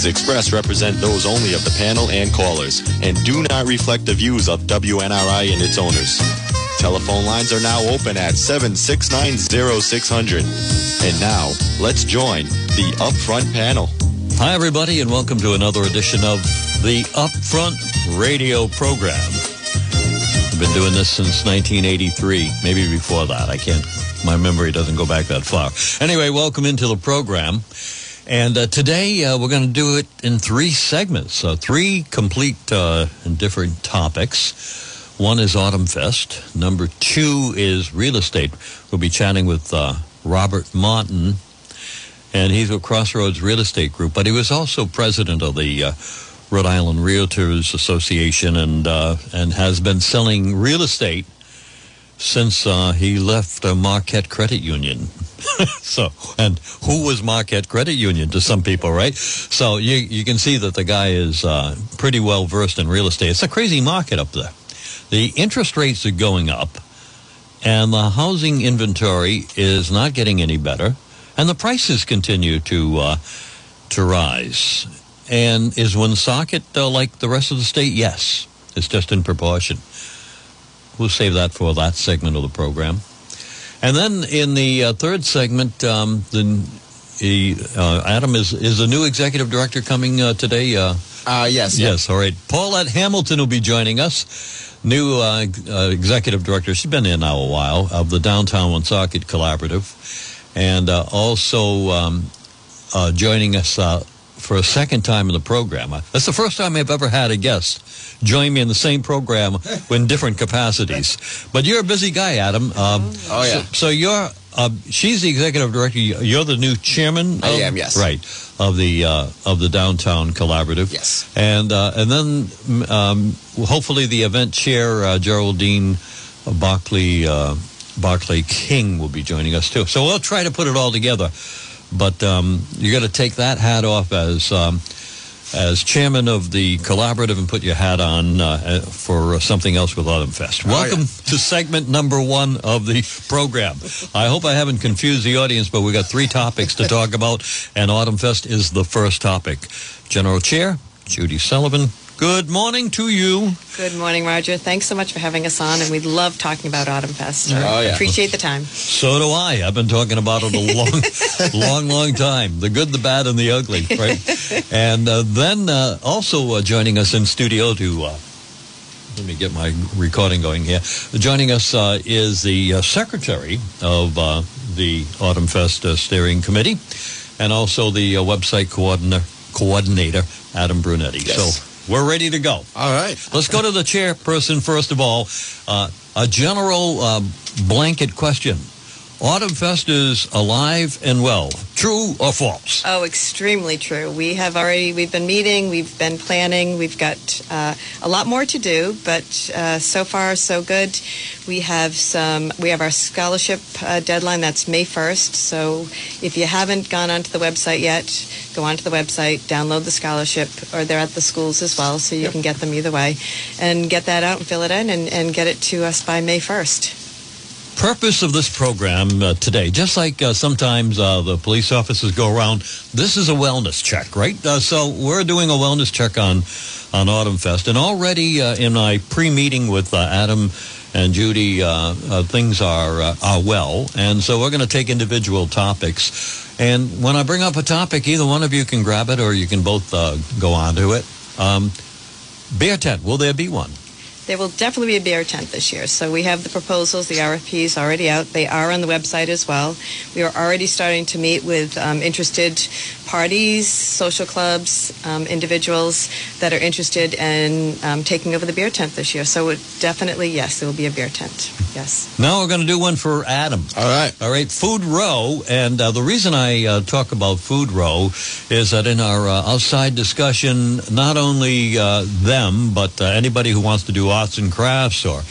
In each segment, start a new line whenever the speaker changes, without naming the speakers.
opinions expressed represent those only of the panel and callers and do not reflect the views of WNRI and its owners. Telephone lines are now open at 7690600. And now, let's join the Upfront panel.
Hi, everybody, and welcome to another edition of the Upfront radio program. I've been doing this since 1983, maybe before that. I can't, my memory doesn't go back that far. Anyway, welcome into the program. And uh, today uh, we're going to do it in three segments, uh, three complete uh, and different topics. One is Autumn Fest. Number two is real estate. We'll be chatting with uh, Robert Martin, and he's with Crossroads Real Estate Group, but he was also president of the uh, Rhode Island Realtors Association and and has been selling real estate since uh, he left uh, Marquette Credit Union. so, and who was Marquette Credit Union to some people, right? So you you can see that the guy is uh, pretty well versed in real estate. It's a crazy market up there. The interest rates are going up, and the housing inventory is not getting any better, and the prices continue to uh, to rise. And is Woonsocket uh, like the rest of the state? Yes. It's just in proportion. We'll save that for that segment of the program. And then in the uh, third segment, um, the, the uh, Adam is is a new executive director coming uh, today. Uh,
Uh, yes.
yes, all right. Paulette Hamilton will be joining us, new uh, uh, executive director. She's been in now a while of the Downtown Woonsocket Collaborative, and uh, also um, uh, joining us uh, for a second time in the program. That's the first time I've ever had a guest join me in the same program in different capacities. But you're a busy guy, Adam. Um,
Oh, yeah.
So, so you're. Uh, she's the executive director. You're the new chairman.
I am, yes.
Right of the uh, of the downtown collaborative.
Yes.
And uh, and then um, hopefully the event chair uh, Geraldine Barclay uh, Barclay King will be joining us too. So we'll try to put it all together. But um, you got to take that hat off as um, as chairman of the collaborative and put your hat on uh, for something else with Autumn Fest. Welcome to segment number one of the program. I hope I haven't confused the audience, but we got three topics to talk about, and Autumn Fest is the first topic. General Chair Judy Sullivan. Good morning to you.
Good morning, Roger. Thanks so much for having us on, and we love talking about Autumn Fest.
Oh, yeah.
Appreciate the time.
So do I. I've been talking about it a long, long, long time. The good, the bad, and the ugly, right? and uh, then uh, also uh, joining us in studio to uh, let me get my recording going here. Joining us uh, is the uh, secretary of uh, the Autumn Fest uh, Steering Committee, and also the uh, website coordinator, coordinator Adam Brunetti.
Yes.
So we're ready to go.
All right.
Let's go to the chairperson first of all. Uh, a general uh, blanket question. Autumn Fest is alive and well. True or false?
Oh, extremely true. We have already we've been meeting, we've been planning, we've got uh, a lot more to do, but uh, so far so good. We have some. We have our scholarship uh, deadline. That's May first. So if you haven't gone onto the website yet, go onto the website, download the scholarship, or they're at the schools as well, so you can get them either way, and get that out and fill it in, and, and get it to us by May first.
Purpose of this program uh, today, just like uh, sometimes uh, the police officers go around, this is a wellness check, right? Uh, so we're doing a wellness check on on Autumn Fest, and already uh, in my pre-meeting with uh, Adam and Judy, things are are well, and so we're going to take individual topics. And when I bring up a topic, either one of you can grab it, or you can both go on to it. Um, bear tent, will there be one?
There will definitely be a bear tent this year. So we have the proposals, the RFPs already out. They are on the website as well. We are already starting to meet with um, interested parties, social clubs, um, individuals that are interested in um, taking over the beer tent this year. So it definitely, yes, there will be a beer tent. Yes.
Now we're going to do one for Adam.
All right.
All right, Food Row. And uh, the reason I uh, talk about Food Row is that in our uh, outside discussion, not only uh, them, but uh, anybody who wants to do arts and crafts or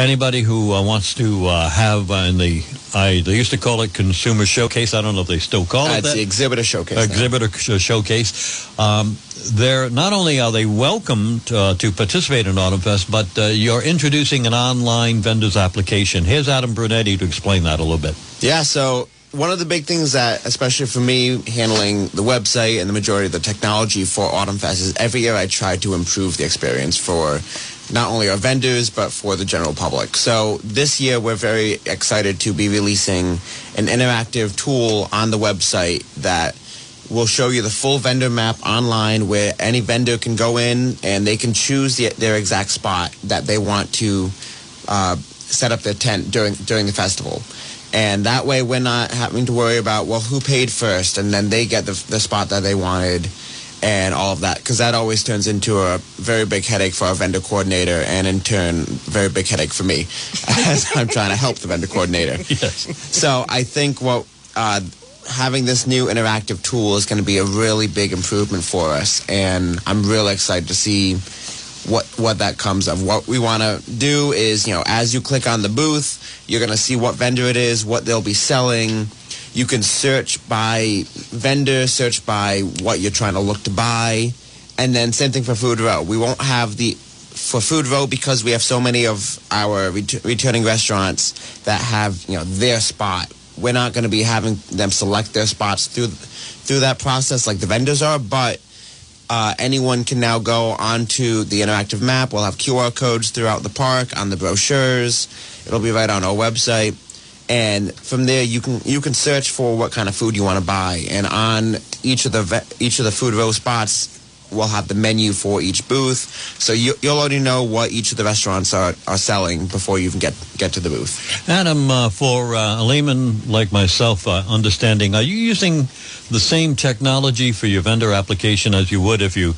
anybody who uh, wants to uh, have uh, in the, I, they used to call it consumer showcase. I don't know if they still call
Uh,
it
it's
that
the exhibitor showcase. now.
exhibitor sh- showcase. Um, they're not only are they welcome to, uh, to participate in Autumn Fest, but uh, you're introducing an online vendors application. Here's Adam Brunetti to explain that a little bit.
Yeah, so one of the big things that, especially for me, handling the website and the majority of the technology for Autumn Fest is every year I try to improve the experience for not only our vendors but for the general public. So this year we're very excited to be releasing an interactive tool on the website that will show you the full vendor map online where any vendor can go in and they can choose the, their exact spot that they want to uh, set up their tent during during the festival. And that way we're not having to worry about, well, who paid first and then they get the, the spot that they wanted and all of that because that always turns into a very big headache for our vendor coordinator and in turn very big headache for me as i'm trying to help the vendor coordinator.
Yes.
so i think what uh, having this new interactive tool is going to be a really big improvement for us and i'm really excited to see what what that comes of. What we want to do is you know as you click on the booth you're going to see what vendor it is what they'll be selling. You can search by vendor, search by what you're trying to look to buy, and then same thing for Food Row. We won't have the for Food Row because we have so many of our ret- returning restaurants that have you know their spot. We're not going to be having them select their spots through through that process like the vendors are, but uh, anyone can now go onto the interactive map. We'll have QR codes throughout the park on the brochures. It'll be right on our website and from there you can you can search for what kind of food you want to buy and on each of the ve- each of the food row spots we'll have the menu for each booth. So you, you'll already know what each of the restaurants are, are selling before you even get get to the booth.
Adam, uh, for uh, a layman like myself, uh, understanding, are you using the same technology for your vendor application as you would if you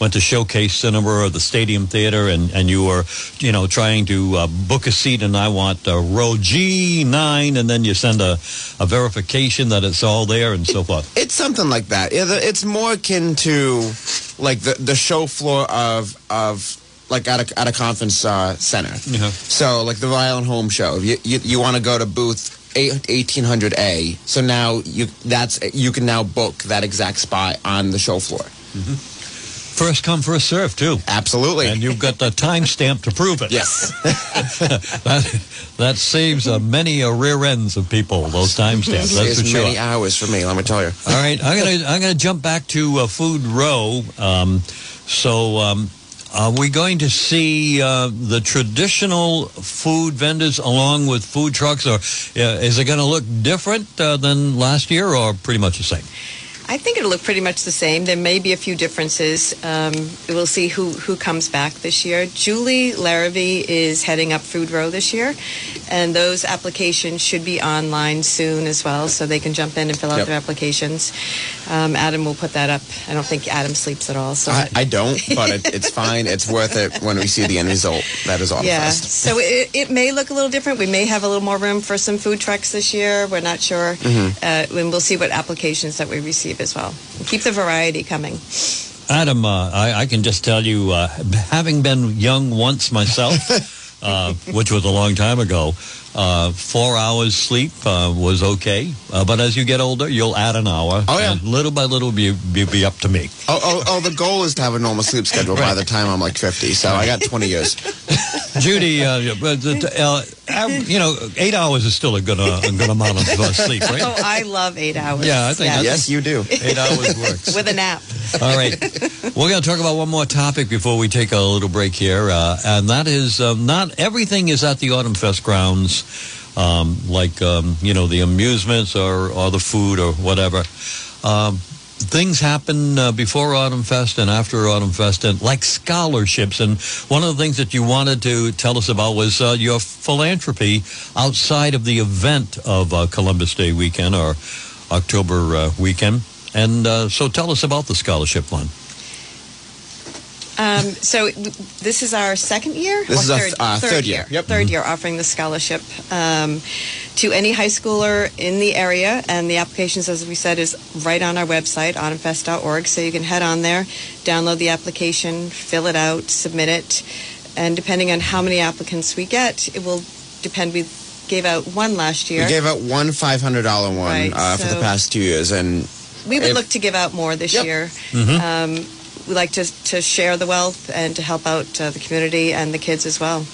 went to Showcase Cinema or the Stadium Theater and, and you were, you know, trying to uh, book a seat and I want uh, row G9 and then you send a, a verification that it's all there and so forth?
it's something like that yeah, the- it's more akin to like the, the show floor of of like at a, at a conference uh, center
Yeah.
So, like the and Home Show, you you, you want to go to booth eighteen hundred A. So now you that's you can now book that exact spot on the show floor.
First come, first serve, too.
Absolutely.
And you've got the timestamp to prove it.
yes.
that, that saves uh, many uh, rear ends of people, those timestamps. That's for sure.
many hours for me. Let me tell you.
All right, I'm gonna I'm gonna jump back to uh, Food Row. Um, so, um, are we going to see uh, the traditional food vendors along with food trucks, or uh, is it going to look different uh, than last year, or pretty much the same?
I think it'll look pretty much the same. There may be a few differences. Um, we'll see who, who comes back this year. Julie Larrabee is heading up Food Row this year, and those applications should be online soon as well, so they can jump in and fill out
Yep.
their applications. Um, Adam will put that up. I don't think Adam sleeps at all, so
I, I don't, but it, it's fine. It's worth it when we see the end result. That is all.
yeah.
Fest.
So it, it may look a little different. We may have a little more room for some food trucks this year. We're not sure,
Mm-hmm.
uh, and we'll see what applications that we receive as well. Keep the variety coming.
Adam, uh, I, I can just tell you, uh, having been young once myself, uh, which was a long time ago, uh, four hours sleep uh, was okay. Uh, but as you get older, you'll add an hour.
Oh, yeah.
And little by little, be, be, be up to me.
Oh, oh, oh, the goal is to have a normal sleep schedule by the time I'm like 50. So I got 20 years.
Judy, uh, but, uh, you know, eight hours is still a good, uh, a good amount of uh, sleep, right?
Oh, I love eight hours.
Yeah, I think that's-
Yes, you do.
Eight hours works.
with a nap.
All right. We're going to talk about one more topic before we take a little break here, uh, and that is um, not everything is at the Autumn Fest grounds, um, like, um, you know, the amusements or, or the food or whatever. Um, things happen uh, before Autumn Fest and after Autumn Fest, and like scholarships. And one of the things that you wanted to tell us about was uh, your philanthropy outside of the event of uh, Columbus Day weekend or October uh, weekend. And uh, so tell us about the scholarship fund.
Um, so this is our second year.
This
Or
is our th- uh, third year. Yep.
Third year offering the scholarship um, to any high schooler in the area, and the applications, as we said, is right on our website, autumnfest.org. So you can head on there, download the application, fill it out, submit it, and depending on how many applicants we get, it will depend. We gave out one last year.
We gave out one $500 one
Right,
uh, for the past two years. And
we would
if-
look to give out more this
Yep.
year.
Mhm.
Um, we like to, to share the wealth and to help out uh, the community and the kids as well.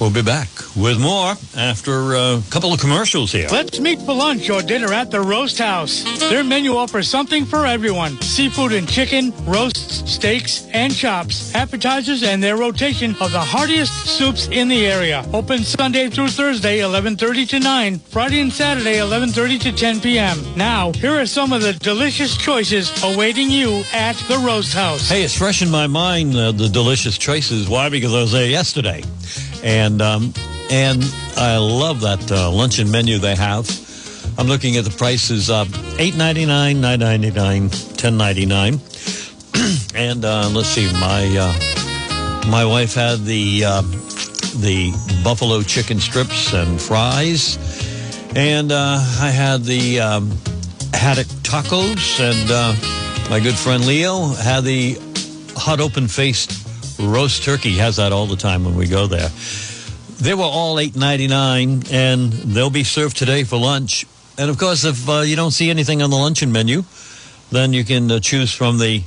We'll be back with more after a couple of commercials here.
Let's meet for lunch or dinner at the Roast House. Their menu offers something for everyone. Seafood and chicken, roasts, steaks, and chops, appetizers, and their rotation of the heartiest soups in the area. Open Sunday through Thursday, 11.30 to 9. Friday and Saturday, 11.30 to 10 p.m. Now, here are some of the delicious choices awaiting you at the Roast House.
Hey, it's fresh in my mind, uh, the delicious choices. Why? Because I was there yesterday. And, um, and I love that uh, luncheon menu they have. I'm looking at the prices, uh, $8.99, $9.99, $10.99. and uh, let's see, my, uh, my wife had the, uh, the buffalo chicken strips and fries. And uh, I had the um, haddock tacos, and uh, my good friend Leo had the hot open faced roast turkey. Has that all the time when we go there. They were all eight ninety nine, and they'll be served today for lunch. And of course, if uh, you don't see anything on the luncheon menu, then you can uh, choose from the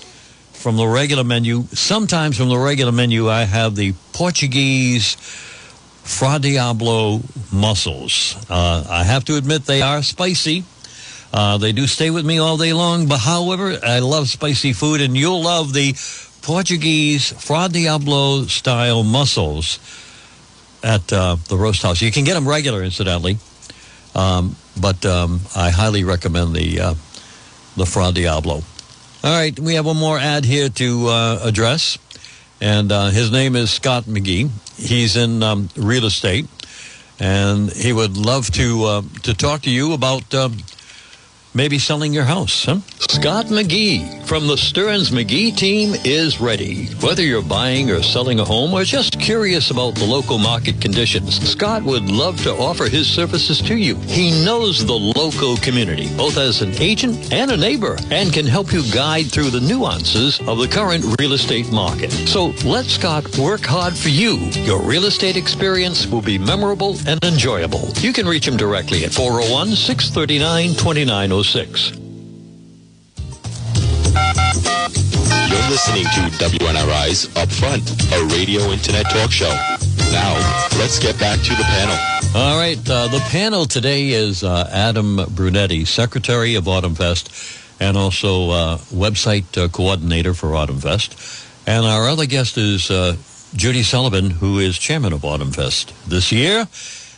from the regular menu. Sometimes from the regular menu, I have the Portuguese Fra Diablo mussels. Uh, I have to admit they are spicy. Uh, they do stay with me all day long, but however, I love spicy food, and you'll love the Portuguese Fra Diablo style mussels at uh, the roast house. You can get them regular, incidentally, um, but um, I highly recommend the uh, the Fra Diablo. All right, we have one more ad here to uh, address, and uh, his name is Scott McGee. He's in um, real estate, and he would love to uh, to talk to you about um, maybe selling your house. Huh? Scott McGee from the Stearns McGee team is ready. Whether you're buying or selling a home or just curious about the local market conditions, Scott would love to offer his services to you. He knows the local community, both as an agent and a neighbor, and can help you guide through the nuances of the current real estate market. So let Scott work hard for you. Your real estate experience will be memorable and enjoyable. You can reach him directly at 401 639 2906.
You're listening to WNRI's Upfront, a radio internet talk show. Now, let's get back to the panel.
All right, uh, the panel today is uh, Adam Brunetti, Secretary of Autumn Fest, and also uh, website uh, coordinator for Autumn Fest. And our other guest is uh, Judy Sullivan, who is chairman of Autumn Fest this year.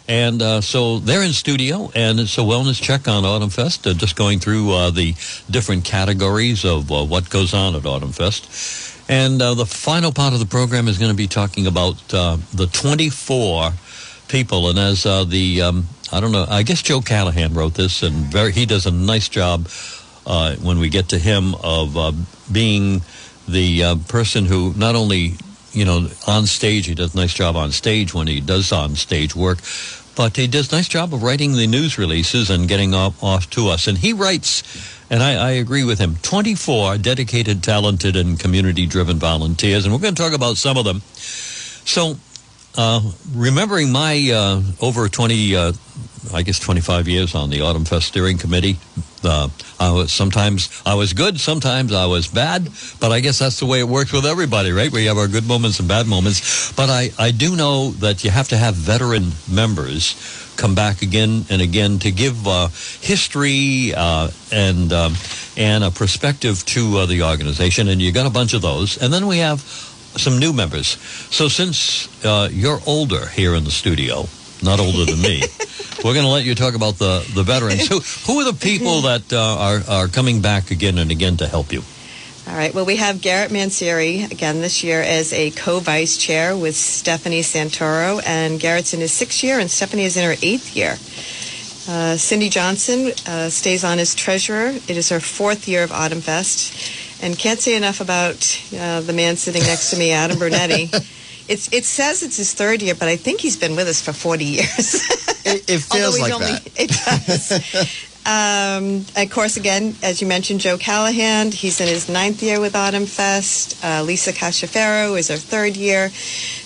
And uh, so they're in studio, and it's a wellness check on Autumn Fest, uh, just going through uh, the different categories of uh, what goes on at Autumn Fest. And uh, the final part of the program is going to be talking about uh, the 24 people. And as the, um, I don't know, I guess Joe Callahan wrote this, and very, he does a nice job when we get to him of being the person who not only you know, on stage. He does a nice job on stage when he does on stage work. But he does a nice job of writing the news releases and getting off, off to us. And he writes, and I, I agree with him, 24 dedicated, talented, and community driven volunteers. And we're going to talk about some of them. So, uh, remembering my uh, over 20, uh, I guess 25 years on the Autumn Fest Steering Committee, uh, I was sometimes I was good, sometimes I was bad, but I guess that's the way it works with everybody, right? We have our good moments and bad moments. But I, I do know that you have to have veteran members come back again and again to give uh, history uh, and um, and a perspective to the organization. And you got a bunch of those, and then we have some new members. So since uh, you're older here in the studio, not older than me. We're going to let you talk about the, the veterans. Who, who are the people that uh, are, are coming back again and again to help you?
All right. Well, we have Garrett Mansieri again this year as a co-vice chair with Stephanie Santoro, and Garrett's in his sixth year, and Stephanie is in her eighth year. Uh, Cindy Johnson uh, stays on as treasurer. It is her fourth year of Autumn Fest, and can't say enough about uh, the man sitting next to me, Adam Brunetti. It's, it says it's his third year, but I think he's been with us for 40 years.
It, it feels like
only,
that.
It does. Um, of course, again, as you mentioned, Joe Callahan. He's in his ninth year with Autumn Fest. Uh, Lisa Cachaferro is her third year.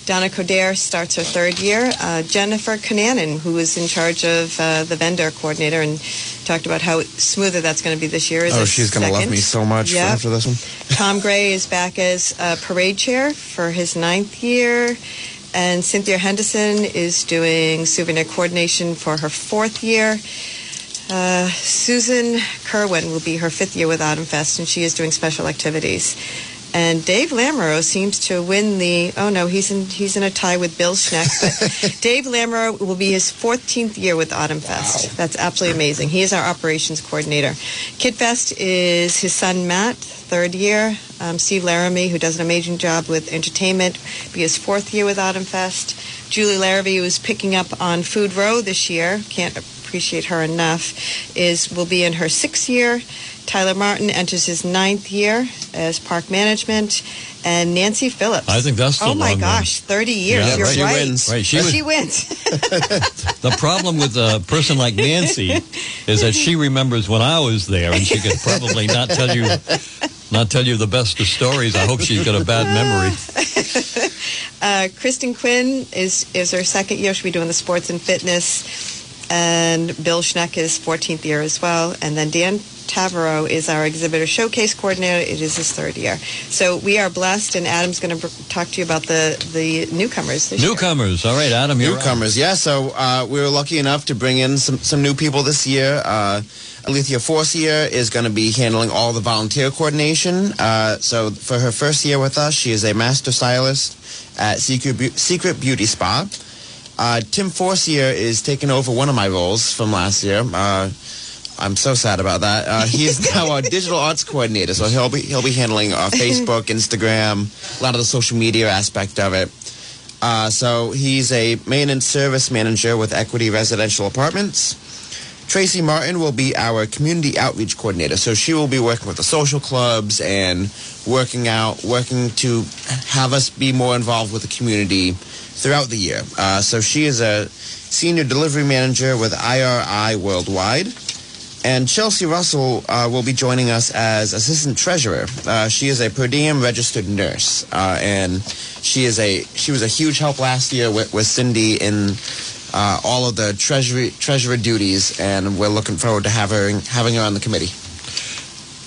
Donna Coder starts her third year. Uh, Jennifer Conanan, who is in charge of uh, the vendor coordinator and talked about how smoother that's going to be this year.
Oh, she's going to love me so much
Yep.
after this one.
Tom Gray is back as uh, parade chair for his ninth year. And Cynthia Henderson is doing souvenir coordination for her fourth year. Uh, Susan Kerwin will be her fifth year with Autumn Fest, and she is doing special activities. And Dave Lamoureux seems to win the. Oh no, he's in he's in a tie with Bill Schneck. But Dave Lamoureux will be his 14th year with Autumn Fest. That's absolutely amazing. He is our operations coordinator. Kid Fest is his son Matt, third year. Um, Steve Laramie, who does an amazing job with entertainment, will be his fourth year with Autumn Fest. Julie Larrabee, who is picking up on Food Row this year, can't appreciate her enough, is will be in her sixth year. Tyler Martin enters his ninth year as park management, and Nancy Phillips.
I think that's the
oh my
long one.
gosh, thirty years.
Yeah,
You're
right.
She
right.
wins.
Right, she
But
was-
she wins.
The problem with a person like Nancy is that she remembers when I was there, and she could probably not tell you not tell you the best of stories. I hope she's got a bad memory.
Uh, Kristen Quinn is is her second year. She'll be doing the sports and fitness, and Bill Schneck is 14th year as well. And then Dan Tavereau is our exhibitor showcase coordinator. It is his third year. So we are blessed, and Adam's going to talk to you about the the newcomers this year.
Newcomers, all right, Adam, you're up.
Newcomers, yeah. So uh, we were lucky enough to bring in some, some new people this year. Uh, Alethea Forcier is going to be handling all the volunteer coordination. Uh, so for her first year with us, she is a master stylist at Secret, Beau- Secret Beauty Spa. Uh, Tim Forcier is taking over one of my roles from last year. Uh, I'm so sad about that. Uh, he is now our digital arts coordinator, so he'll be he'll be handling uh, Facebook, Instagram, a lot of the social media aspect of it. Uh, so he's a maintenance service manager with Equity Residential Apartments. Tracy Martin will be our community outreach coordinator. So she will be working with the social clubs and working out, working to have us be more involved with the community throughout the year. Uh, so she is a senior delivery manager with IRI Worldwide. And Chelsea Russell uh, will be joining us as assistant treasurer. Uh, she is a per diem registered nurse, uh, and she is a she was a huge help last year with, with Cindy in uh, all of the treasury treasurer duties, and we're looking forward to having having her on the committee.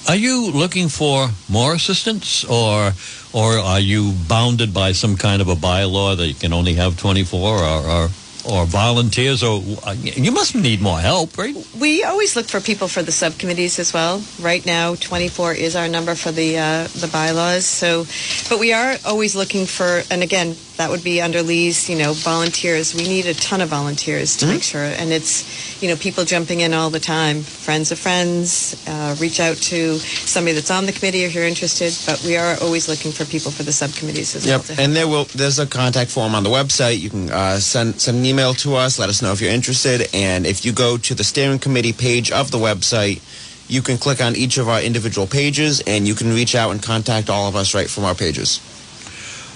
Are you looking for more assistants, or or are you bounded by some kind of a bylaw that you can only have 24, or or, or volunteers, or you must need more help, right?
We always look for people for the subcommittees as well. Right now, 24 is our number for the uh, the bylaws. So, but we are always looking for, and again, that would be under Lee's, you know, volunteers. We need a ton of volunteers to make sure, and it's, you know, people jumping in all the time. Friends of friends, uh, reach out to somebody that's on the committee if you're interested. But we are always looking for people for the subcommittees as
Yep,
well.
and there will there's a contact form on the website. You can uh, send send an email to us. Let us know if you're interested. And if you go to the steering committee page of the website, you can click on each of our individual pages, and you can reach out and contact all of us right from our pages.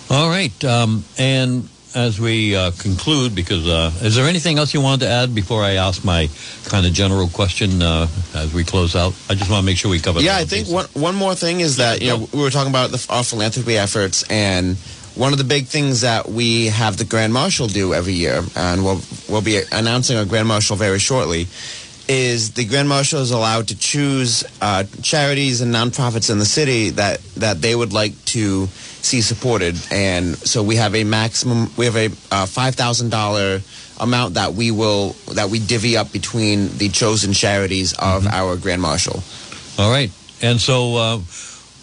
All right, um, and as we uh, conclude, because uh, is there anything else you wanted to add before I ask my kind of general question uh, as we close out? I just want to make sure we cover.
Yeah, I think one one more thing is that you know we were talking about the, our philanthropy efforts, and one of the big things that we have the Grand Marshal do every year, and we'll we'll be announcing our Grand Marshal very shortly. Is the Grand Marshal is allowed to choose uh, charities and nonprofits in the city that that they would like to see supported, and so we have a maximum. We have a uh, five thousand dollar amount that we will that we divvy up between the chosen charities of our Grand Marshal.
All right, and so uh,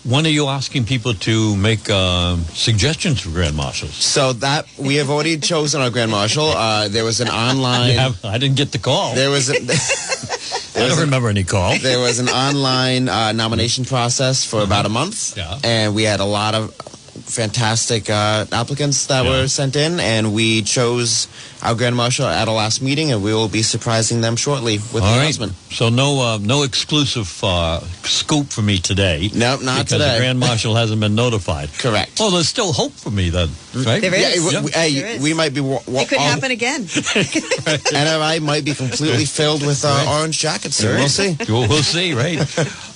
when are you asking people to make uh, suggestions for grand marshals?
So that we have already chosen our grand marshal. Uh, there was an online.
Yeah, I didn't get the call.
There was a,
I don't remember any call.
there was an online uh, nomination process for about a month,
Yeah.
and we had a lot of fantastic uh, applicants that
Yeah.
were sent in, and we chose our grand marshal at our last meeting, and we will be surprising them shortly with
All
the
right.
announcement.
So no, uh, no exclusive uh, scoop for me today.
Nope, not
because
today.
the grand marshal hasn't been notified.
Correct.
Well, there's still hope for me then, right?
There
Yeah,
is.
we- we- hey,
There is.
we might be. wa- wa-
It could
all-
happen again.
NRI might be completely filled with uh,
Right.
orange jackets soon. We'll see.
We'll, we'll see, right?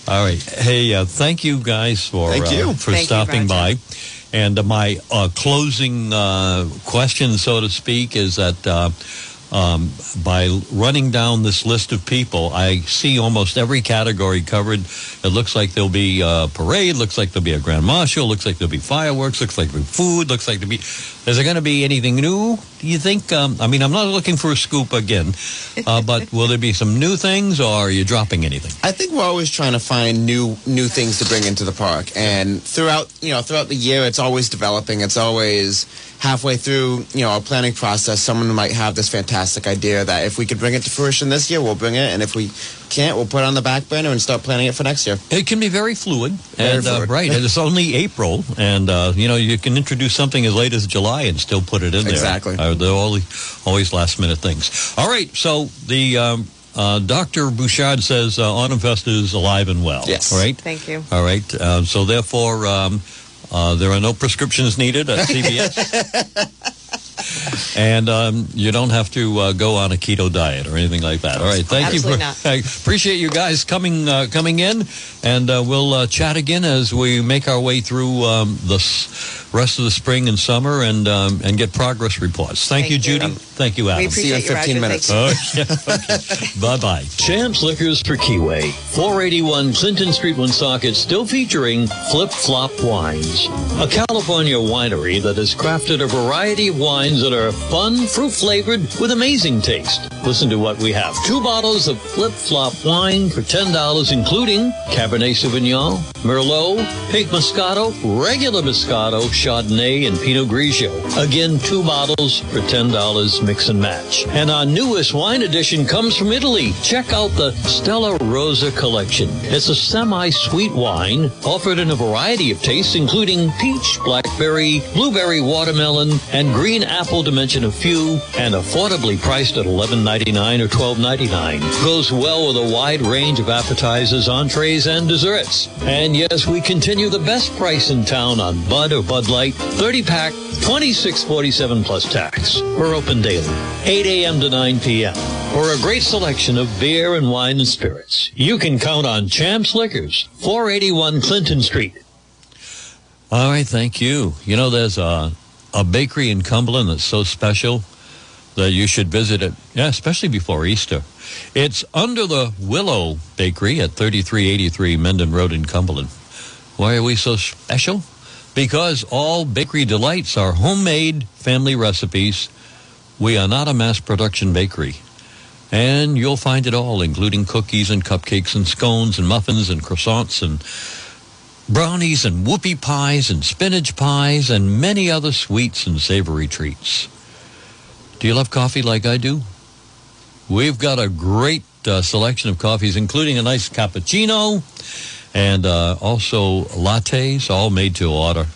All right. Hey, uh, thank you guys for
Thank you.
Uh, for
Thank
stopping
Roger.
by. And my uh, closing uh, question, so to speak, is that uh, um, by running down this list of people, I see almost every category covered. It looks like there'll be a parade, looks like there'll be a grand marshal, looks like there'll be fireworks, looks like there'll be food, looks like there'll be. Is there going to be anything new? Do you think? Um, I mean, I'm not looking for a scoop again, uh, but will there be some new things, or are you dropping anything?
I think we're always trying to find new new things to bring into the park, and throughout you know throughout the year, it's always developing. It's always halfway through you know our planning process, someone might have this fantastic idea that if we could bring it to fruition this year, we'll bring it, and if we can't, we'll put it on the back burner and start planning it for next year.
It can be very fluid,
Very
and uh, right, and it's only April, and uh, you know you can introduce something as late as July and still put it in there.
Exactly.
Uh, they're all, always last minute things. All right, so the um, uh, Dr. Bouchard says uh, Autumn Fest is alive and well.
Yes.
All right.
Thank you.
All right. Uh, so therefore, um, uh, there are no prescriptions needed at CVS. And um, you don't have to uh, go on a keto diet or anything like that. All right, thank you. For. I appreciate you guys coming uh, coming in, and uh, we'll uh, chat again as we make our way through um, the s- rest of the spring and summer and um, and get progress reports. Thank,
Thank
you,
you.
Judy. Thank you, Adam.
We
See you in
appreciate you,
15
Roger.
minutes.
Oh, yeah. Okay. Bye bye. Champs Liquors for Keyway. 481 Clinton Street, Woonsocket, still featuring Flip Flop Wines, a California winery that has crafted a variety of wines that are fun, fruit flavored, with amazing taste. Listen to what we have. Two bottles of Flip Flop wine for $10, including Cabernet Sauvignon, Merlot, Pink Moscato, regular Moscato, Chardonnay, and Pinot Grigio. Again, two bottles for $10, mix and match. And our newest wine edition comes from Italy. Check out the Stella Rosa collection. It's a semi-sweet wine offered in a variety of tastes, including peach, blackberry, blueberry, watermelon, and green apple to mention a few, and affordably priced at $11.99 or $12.99. Goes well with a wide range of appetizers, entrees, and desserts. And yes, we continue the best price in town on Bud or Bud Light, 30 pack, 26.47 plus tax. We're open daily, 8 a.m. to 9 p.m. For a great selection of beer and wine and spirits, you can count on Champs Liquors, 481 Clinton Street. All right, thank you. You know, there's a, a bakery in Cumberland that's so special that you should visit it, yeah, especially before Easter. It's under the Willow Bakery at 3383 Mendon Road in Cumberland. Why are we so special? Because all bakery delights are homemade family recipes. We are not a mass production bakery. And you'll find it all, including cookies and cupcakes and scones and muffins and croissants and brownies and whoopie pies and spinach pies and many other sweets and savory treats. Do you love coffee like I do? We've got a great uh, selection of coffees, including a nice cappuccino and uh, also lattes, all made to order,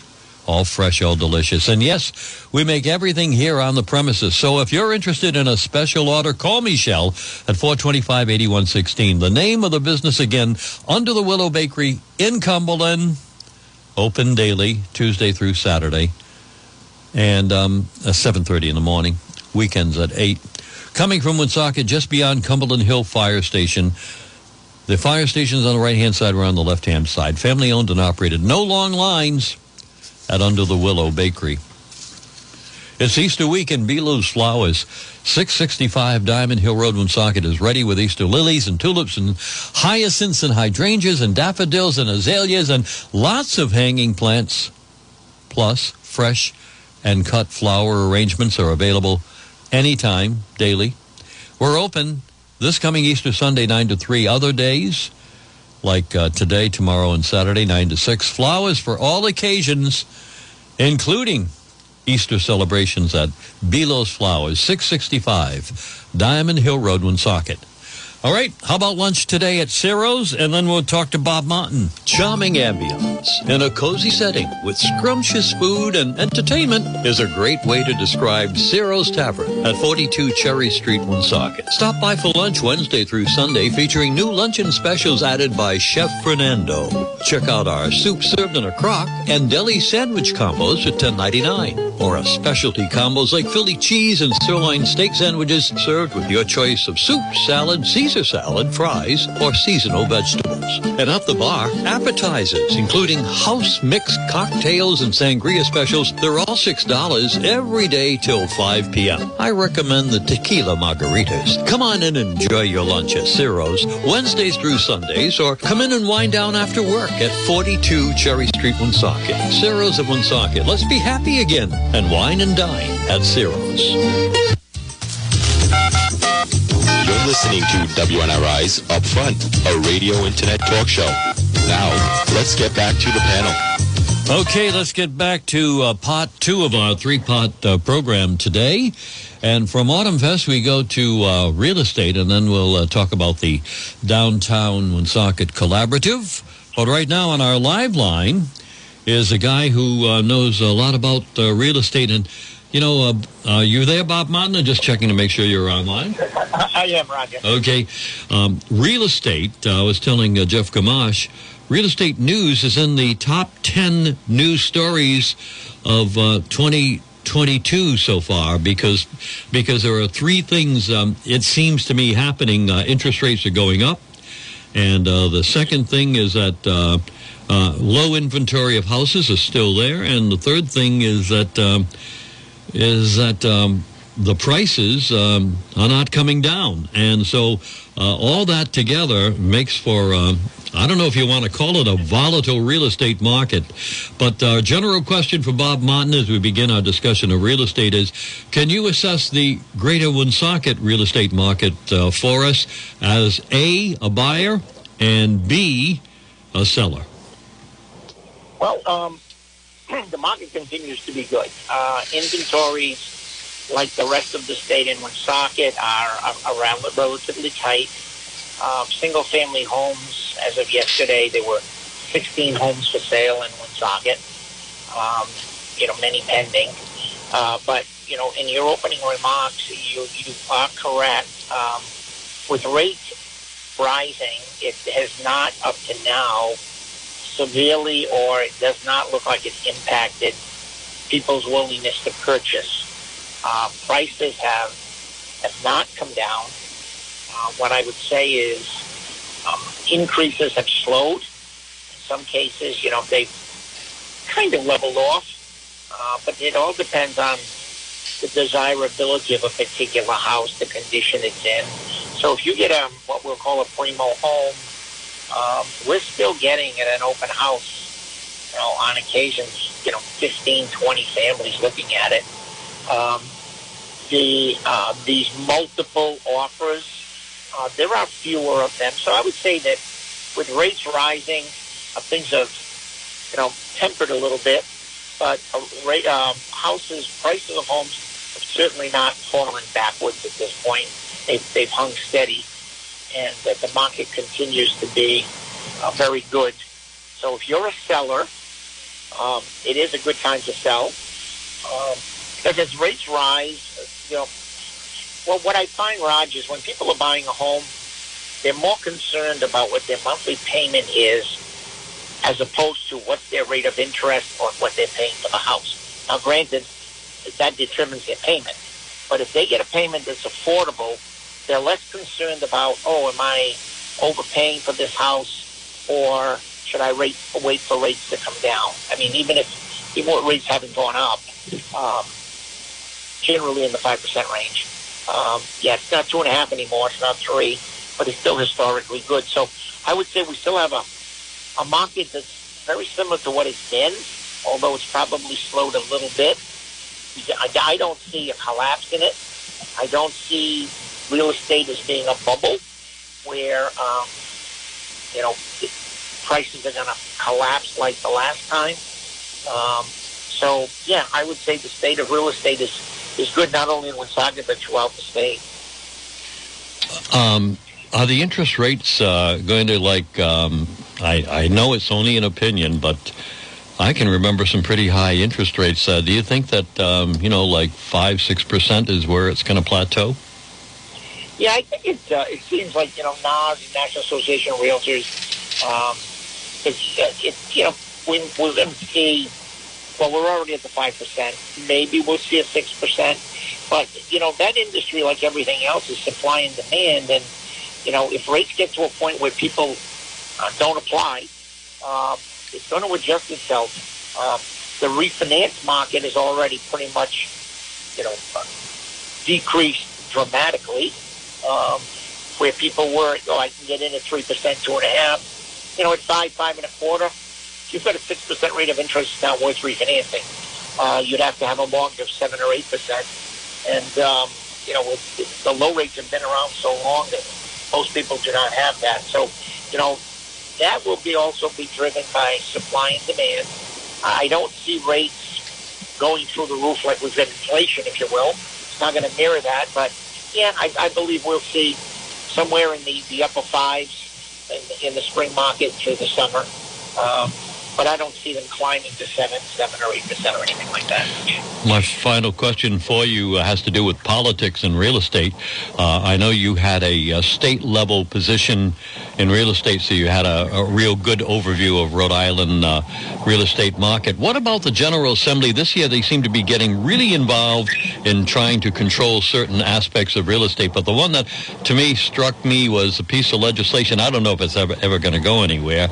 all fresh, all delicious. And yes, we make everything here on the premises. So if you're interested in a special order, call Michelle at 425-8116. The name of the business again, Under the Willow Bakery in Cumberland, open daily, Tuesday through Saturday, and um, uh, 7.30 in the morning, weekends at 8. Coming from Woonsocket, just beyond Cumberland Hill Fire Station, the fire station's on the right-hand side. We're on the left-hand side. Family-owned and operated. No long lines at Under the Willow Bakery. It's Easter week in Belo's Flowers. 665 Diamond Hill Road, Woonsocket is ready with Easter lilies and tulips and hyacinths and hydrangeas and daffodils and azaleas and lots of hanging plants. Plus, fresh and cut flower arrangements are available anytime, daily. We're open this coming Easter Sunday, 9 to 3. Other days, like uh, today, tomorrow, and Saturday, 9 to 6. Flowers for all occasions, including Easter celebrations at Belos Flowers, 665 Diamond Hill Road, Woonsocket. All right, how about lunch today at Ciro's? And then we'll talk to Bob Martin. Charming ambience in a cozy setting with scrumptious food and entertainment is a great way to describe Ciro's Tavern at 42 Cherry Street, Woonsocket. Stop by for lunch Wednesday through Sunday featuring new luncheon specials added by Chef Fernando. Check out our soup served in a crock and deli sandwich combos at $10.99. Or our specialty combos like Philly cheese and sirloin steak sandwiches served with your choice of soup, salad, seasoning, Caesar salad, fries, or seasonal vegetables. And at the bar, appetizers, including house mixed cocktails and sangria specials. They're all $6 every day till 5 p.m. I recommend the tequila margaritas. Come on in and enjoy your lunch at Ciro's Wednesdays through Sundays or come in and wind down after work at 42 Cherry Street, Woonsocket. Ciro's of Woonsocket. Let's be happy again and wine and dine at Ciro's.
You're listening to WNRI's Upfront, a radio internet talk show. Now, let's get back to the panel.
Okay, let's get back to uh, part two of our three part uh, program today. And from Autumn Fest, we go to uh, real estate, and then we'll uh, talk about the Downtown Woonsocket Collaborative. But right now on our live line is a guy who uh, knows a lot about uh, real estate. And, you know, uh, uh, you there, Bob Martin? I'm just checking to make sure you're online.
I am, Roger.
Okay. Um, real estate, uh, I was telling uh, Jeff Gamache, real estate news is in the top 10 news stories of uh, 2022 so far because because there are three things um, it seems to me happening. Uh, interest rates are going up. And uh, the second thing is that uh, uh, low inventory of houses is still there. And the third thing is that um, is that um, the prices um, are not coming down. And so uh, all that together makes for, uh, I don't know if you want to call it a volatile real estate market, but our general question for Bob Martin as we begin our discussion of real estate is, can you assess the greater Woonsocket real estate market uh, for us as A, a buyer, and B, a seller?
Well, um, the market continues to be good. Uh, inventories, like the rest of the state in Woonsocket, are, are around relatively tight. Uh, single-family homes, as of yesterday, there were 16 homes for sale in Woonsocket. Um, you know, many pending. Uh, but you know, in your opening remarks, you you are correct. Um, with rates rising, it has not up to now severely, or it does not look like it's impacted people's willingness to purchase. Uh, prices have have not come down. Uh, what I would say is um, increases have slowed. In some cases, you know, they've kind of leveled off, uh, but it all depends on the desirability of a particular house, the condition it's in. So if you get a what we'll call a primo home, um, we're still getting at an open house, you know, on occasions, you know, 15, 20 families looking at it. Um, the uh, these multiple offers, uh, there are fewer of them. So I would say that with rates rising, uh, things have, you know, tempered a little bit. But uh, rate, um, houses, prices of homes have certainly not fallen backwards at this point. They've, they've hung steady, and that the market continues to be uh, very good. So if you're a seller, um, it is a good time to sell. Um, because as rates rise, you know, well, what I find, Raj, is when people are buying a home, they're more concerned about what their monthly payment is as opposed to what their rate of interest or what they're paying for the house. Now, granted, that determines their payment. But if they get a payment that's affordable, they're less concerned about, oh, am I overpaying for this house or should I rate, wait for rates to come down? I mean, even if, even with rates haven't gone up, um, generally in the 5% range. Um, yeah, it's not two and a half anymore. It's not three, but it's still historically good. So I would say we still have a, a market that's very similar to what it's been, although it's probably slowed a little bit. I, I don't see a collapse in it. I don't see real estate as being a bubble where, um, you know, prices are going to collapse like the last time. Um, so, yeah, I would say the state of real estate is, is good not only in Woonsocket but throughout the state.
Um, are the interest rates uh, going to like? Um, I I know it's only an opinion, but I can remember some pretty high interest rates. Uh, do you think that um, you know, like five six percent is where it's going to plateau?
Yeah, I think it. Uh, it seems like you know NAS, National Association of Realtors. Um, uh, it, you know when we're going to see. Well, we're already at the five percent. Maybe we'll see a six percent. But you know that industry, like everything else, is supply and demand, and you know, if rates get to a point where people uh, don't apply, um, it's going to adjust itself. Um, the refinance market is already pretty much, you know, uh, decreased dramatically. Um, where people were, oh, I can get in at three percent, two and a half, you know, at five, five and a quarter. If you've got a six percent rate of interest, it's not worth refinancing. Uh, you'd have to have a mortgage of seven or eight percent, and um, you know, with, with the low rates have been around so long that most people do not have that. So, you know, that will be also be driven by supply and demand. I don't see rates going through the roof like we've got inflation, if you will. It's not going to mirror that, but yeah, I, I believe we'll see somewhere in the, the upper fives in, in the spring market through the summer. Um, but I don't see them climbing to seven, seven or eight percent or anything like that.
My final question for you uh, has to do with politics and real estate. Uh, I know you had a, a, state level position in real estate, so you had a, a real good overview of Rhode Island uh, real estate market. What about the General Assembly this year? They seem to be getting really involved in trying to control certain aspects of real estate. But the one that to me struck me was a piece of legislation. I don't know if it's ever ever going to go anywhere,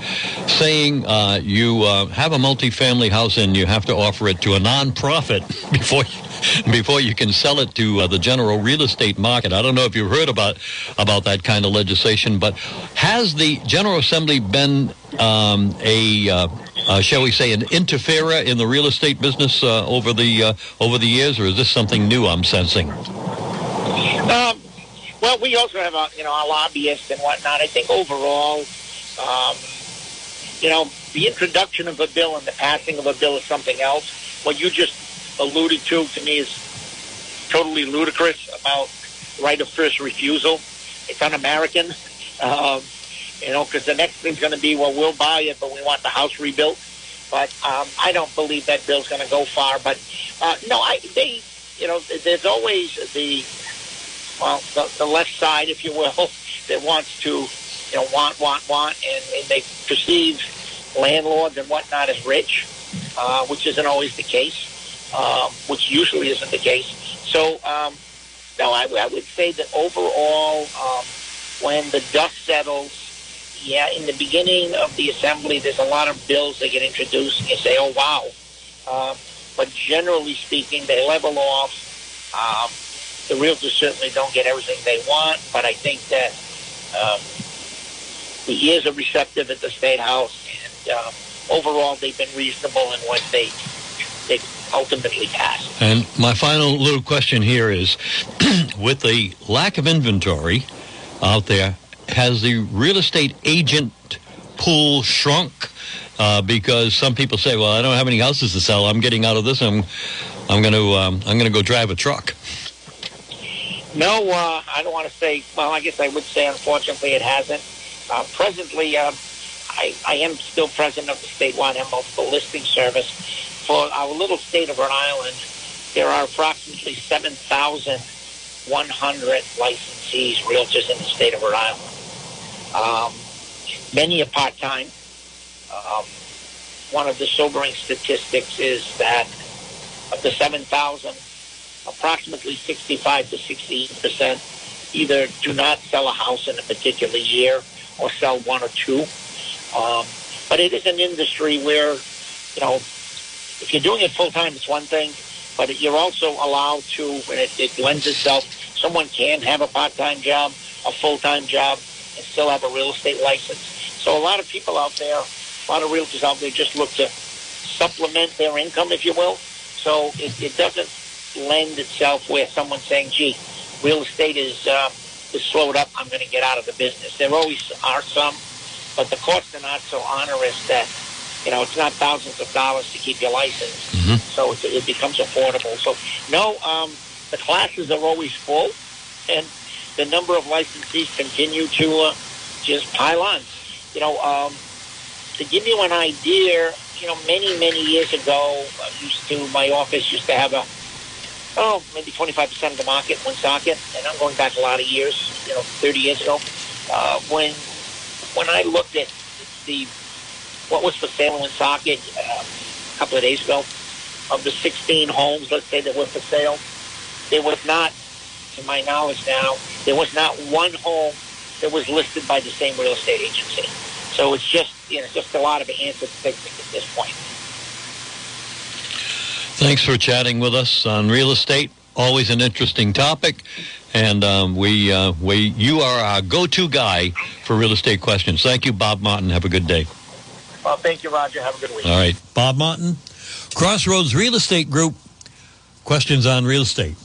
saying uh, you uh, have a multifamily house and you have to offer it to a nonprofit before you, before you can sell it to uh, the general real estate market. I don't know if you've heard about about that kind of legislation, but has the General Assembly been um, a uh, uh, shall we say, an interferer in the real estate business uh, over the uh, over the years, or is this something new I'm sensing?
Um, well, we also have a you know our lobbyists and whatnot. I think overall, um, you know, the introduction of a bill and the passing of a bill is something else. What you just alluded to to me is totally ludicrous about right of first refusal. It's un-American, um, you know, because the next thing's going to be, well, we'll buy it, but we want the house rebuilt. But um, I don't believe that bill's going to go far. But uh, no, I they, you know, there's always the well, the, the left side, if you will, that wants to, you know, want, want, want, and, and they perceive landlords and whatnot as rich, uh, which isn't always the case, um, which usually isn't the case. So, um, no, I, I would say that overall, um, when the dust settles, yeah, in the beginning of the assembly, there's a lot of bills that get introduced, and you say, oh, wow. Um, but generally speaking, they level off. Um, the realtors certainly don't get everything they want, but I think that um, the ears are receptive at the State House, uh, overall they've been reasonable in what they they ultimately passed.
And my final little question here is, with the lack of inventory out there, has the real estate agent pool shrunk? Uh, because some people say, "Well, I don't have any houses to sell. I'm getting out of this. I'm, I'm going to, um, I'm going to go drive a truck."
No, uh, I don't want to say. Well, I guess I would say, unfortunately, it hasn't. Uh, presently, uh, I, I am still president of the statewide and multiple listing service. For our little state of Rhode Island, there are approximately 7,100 licensees, realtors in the state of Rhode Island. Um, many are part-time. Um, one of the sobering statistics is that of the 7,000, approximately 65 to 68 percent either do not sell a house in a particular year or sell one or two. Um, but it is an industry where, you know, if you're doing it full time, it's one thing, but you're also allowed to, and it, it lends itself, someone can have a part time job, a full time job, and still have a real estate license. So a lot of people out there, a lot of realtors out there just look to supplement their income, if you will. So it, it doesn't lend itself where someone's saying, gee, real estate is, uh, is slowed up, I'm going to get out of the business. There always are some but the costs are not so onerous that, you know, it's not thousands of dollars to keep your license. Mm-hmm. So it, it, becomes affordable. So, no, um, the classes are always full, and the number of licensees continue to uh, just pile on. You know, um, to give you an idea, you know, many, many years ago, I used to, my office used to have a, oh, maybe 25% of the market, Woonsocket, and I'm going back a lot of years, you know, 30 years ago, uh, when when I looked at the what was for sale in Woonsocket uh, a couple of days ago, of the 16 homes, let's say that were for sale, there was not, to my knowledge now, there was not one home that was listed by the same real estate agency. So it's just you know just a lot of answered picnic at this point.
Thanks for chatting with us on real estate. Always an interesting topic, and um, we uh, we you are our go-to guy for real estate questions. Thank you, Bob Martin. Have a good day.
Well, thank you, Roger. Have a good week.
All right, Bob Martin, Crossroads Real Estate Group. Questions on real estate.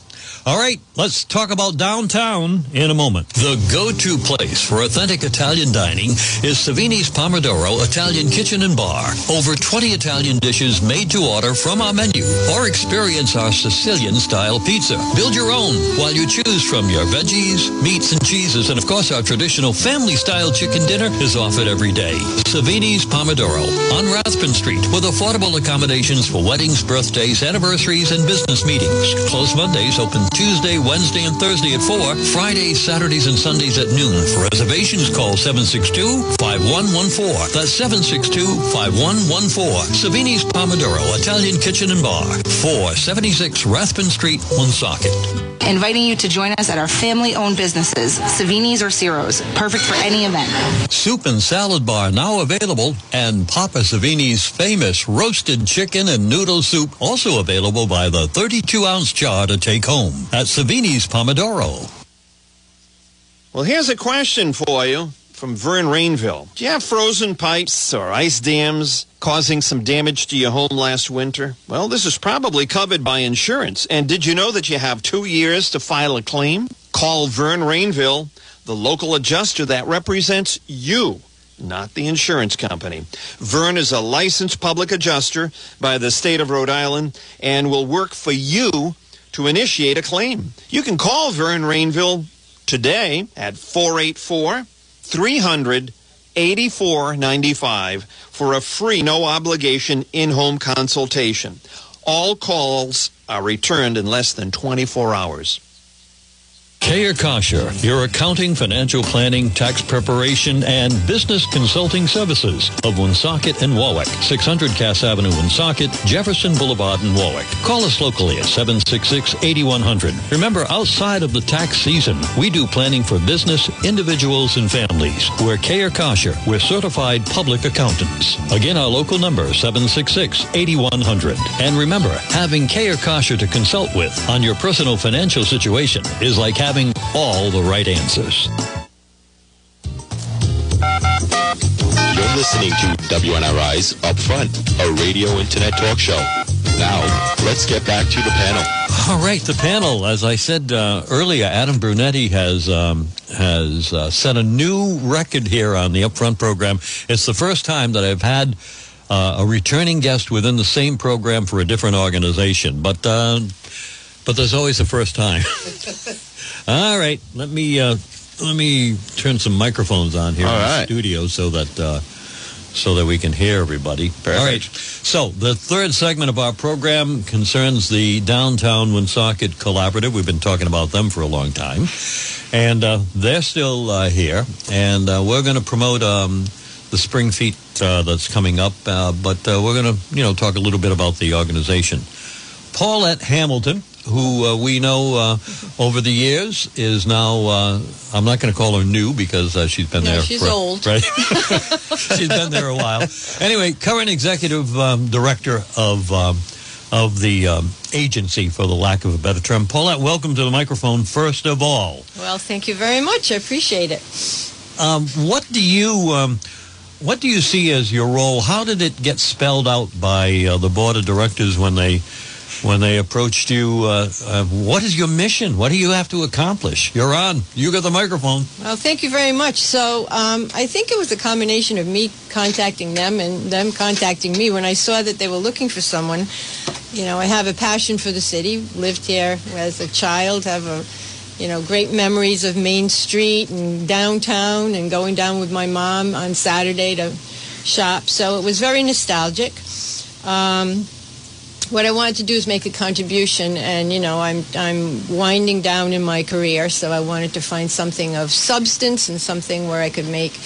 All right, let's talk about downtown in a moment. The go-to place for authentic Italian dining is Savini's Pomodoro Italian Kitchen and Bar. Over 20 Italian dishes made to order from our menu or experience our Sicilian-style pizza. Build your own while you choose from your veggies, meats, and cheeses. And of course, our traditional family-style chicken dinner is offered every day. Savini's Pomodoro on Rathbun Street with affordable accommodations for weddings, birthdays, anniversaries, and business meetings. Closed Mondays, open Tuesday, Wednesday, and Thursday at 4. Fridays, Saturdays, and Sundays at noon. For reservations, call 762-5114. That's 762-5114. Savini's Pomodoro Italian Kitchen and Bar. 476 Rathbun Street, Woonsocket.
Inviting you to join us at our family-owned businesses, Savini's or Ciro's. Perfect for any event.
Soup and salad bar now available, and Papa Savini's famous roasted chicken and noodle soup also available by the 32-ounce jar to take home at Savini's Pomodoro.
Well, here's a question for you from Vern Rainville. Do you have frozen pipes or ice dams causing some damage to your home last winter? Well, this is probably covered by insurance. And did you know that you have two years to file a claim? Call Vern Rainville, the local adjuster that represents you not the insurance company. Vern is a licensed public adjuster by the state of Rhode Island and will work for you to initiate a claim. You can call Vern Rainville today at 484 300 8495 for a free no obligation in-home consultation. All calls are returned in less than 24 hours.
Kayer Kosher, your accounting, financial planning, tax preparation, and business consulting services of Woonsocket and Warwick. 600 Cass Avenue, Woonsocket, Jefferson Boulevard in Warwick. Call us locally at 766-8100. Remember, outside of the tax season, we do planning for business, individuals, and families. We're Kayer Kosher. We're certified public accountants. Again, our local number, 766-8100. And remember, having Kayer Kosher to consult with on your personal financial situation is like having all the right answers.
You're listening to WNRI's Upfront, a radio internet talk show. Now, let's get back to the panel.
All right, the panel. As I said uh, earlier, Adam Brunetti has um, has uh, set a new record here on the Upfront program. It's the first time that I've had uh, a returning guest within the same program for a different organization, but uh, but there's always a first time. All right, let me uh, let me turn some microphones on here
All
in
right.
the studio so that uh, so that we can hear everybody. All right. So the third segment of our program concerns the downtown Woonsocket Collaborative. We've been talking about them for a long time, and uh, they're still uh, here. And uh, we're going to promote um, the Spring Fete uh, that's coming up, uh, but uh, we're going to you know talk a little bit about the organization. Paulette Hamilton, who uh, we know uh, over the years, is now. Uh, I'm not going to call her new because uh, she's been
No,
there.
she's
for,
old.
right? she's been there a while. Anyway, current executive um, director of um, of the um, agency, for the lack of a better term. Paulette, welcome to the microphone. First of all,
Well, thank you very much. I appreciate it.
um, what do you um, what do you see as your role? How did it get spelled out by uh, the board of directors when they when they approached you? Uh, uh, what is your mission? What do you have to accomplish? You're on. You got the microphone.
Well, thank you very much. So um, I think it was a combination of me contacting them and them contacting me when I saw that they were looking for someone. You know, I have a passion for the city. Lived here as a child. Have a you know great memories of Main Street and downtown and going down with my mom on Saturday to shop. So it was very nostalgic. Um, what I wanted to do is make a contribution, and you know, I'm I'm winding down in my career, so I wanted to find something of substance and something where I could make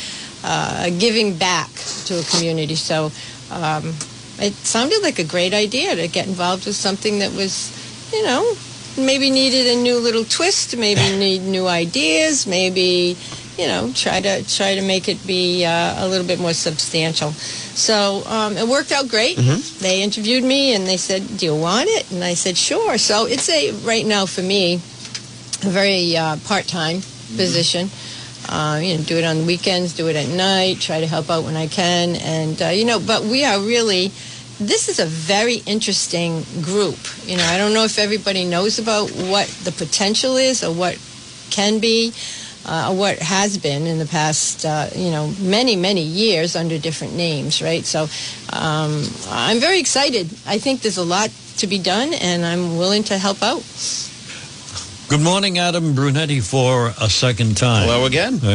uh, a giving back to a community. So um, it sounded like a great idea to get involved with something that was, you know, maybe needed a new little twist, maybe need new ideas, maybe you know, try to try to make it be uh, a little bit more substantial. So um, it worked out great. They interviewed me and they said, "Do you want it?" And I said, "Sure." So it's a right now for me a very uh, part-time position. Uh, you know, do it on the weekends, do it at night, try to help out when I can, and uh, you know. But we are really. This is a very interesting group. You know, I don't know if everybody knows about what the potential is or what can be, uh, what has been in the past, uh, you know, many, many years under different names, right? So um, I'm very excited. I think there's a lot to be done, and I'm willing to help out.
Good morning, Adam Brunetti, for a second time.
Hello again.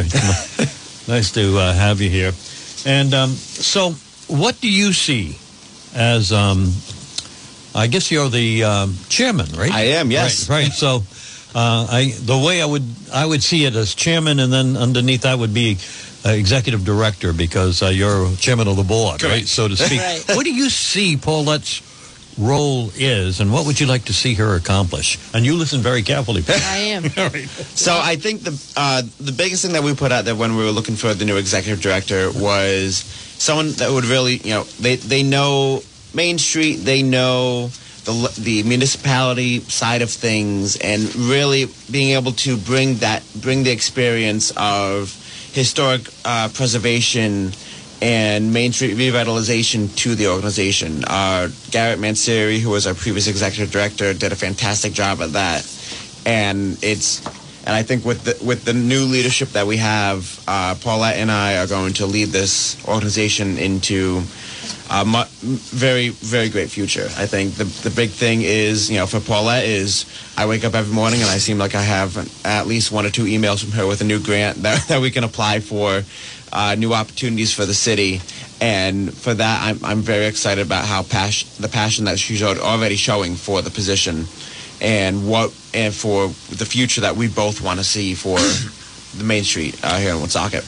Nice to uh, have you here. And um, so, what do you see as? Um, I guess you're the um, chairman, right?
I am, yes.
Right. right. So, uh, I the way I would I would see it as chairman, and then underneath that would be uh, executive director because uh, you're chairman of the board, right? So to speak.
Right.
What do you see Paulette's role is, and what would you like to see her accomplish? And you listen very carefully. Paul.
I am.
All right.
So I think the uh, the biggest thing that we put out there when we were looking for the new executive director was someone that would really, you know, they they know Main Street, they know the the municipality side of things, and really being able to bring that bring the experience of historic uh, preservation and Main Street revitalization to the organization. Uh, Garrett Mancieri, who was our previous executive director, did a fantastic job at that, and it's and I think with the with the new leadership that we have, uh, Paulette and I are going to lead this organization into a very very great future. I think the the big thing is you know for Paulette is I wake up every morning and I seem like I have at least one or two emails from her with a new grant that, that we can apply for. Uh, new opportunities for the city, and for that, I'm, I'm very excited about how passion, the passion that she's already showing for the position, and what and for the future that we both want to see for the Main Street uh, here in Woonsocket.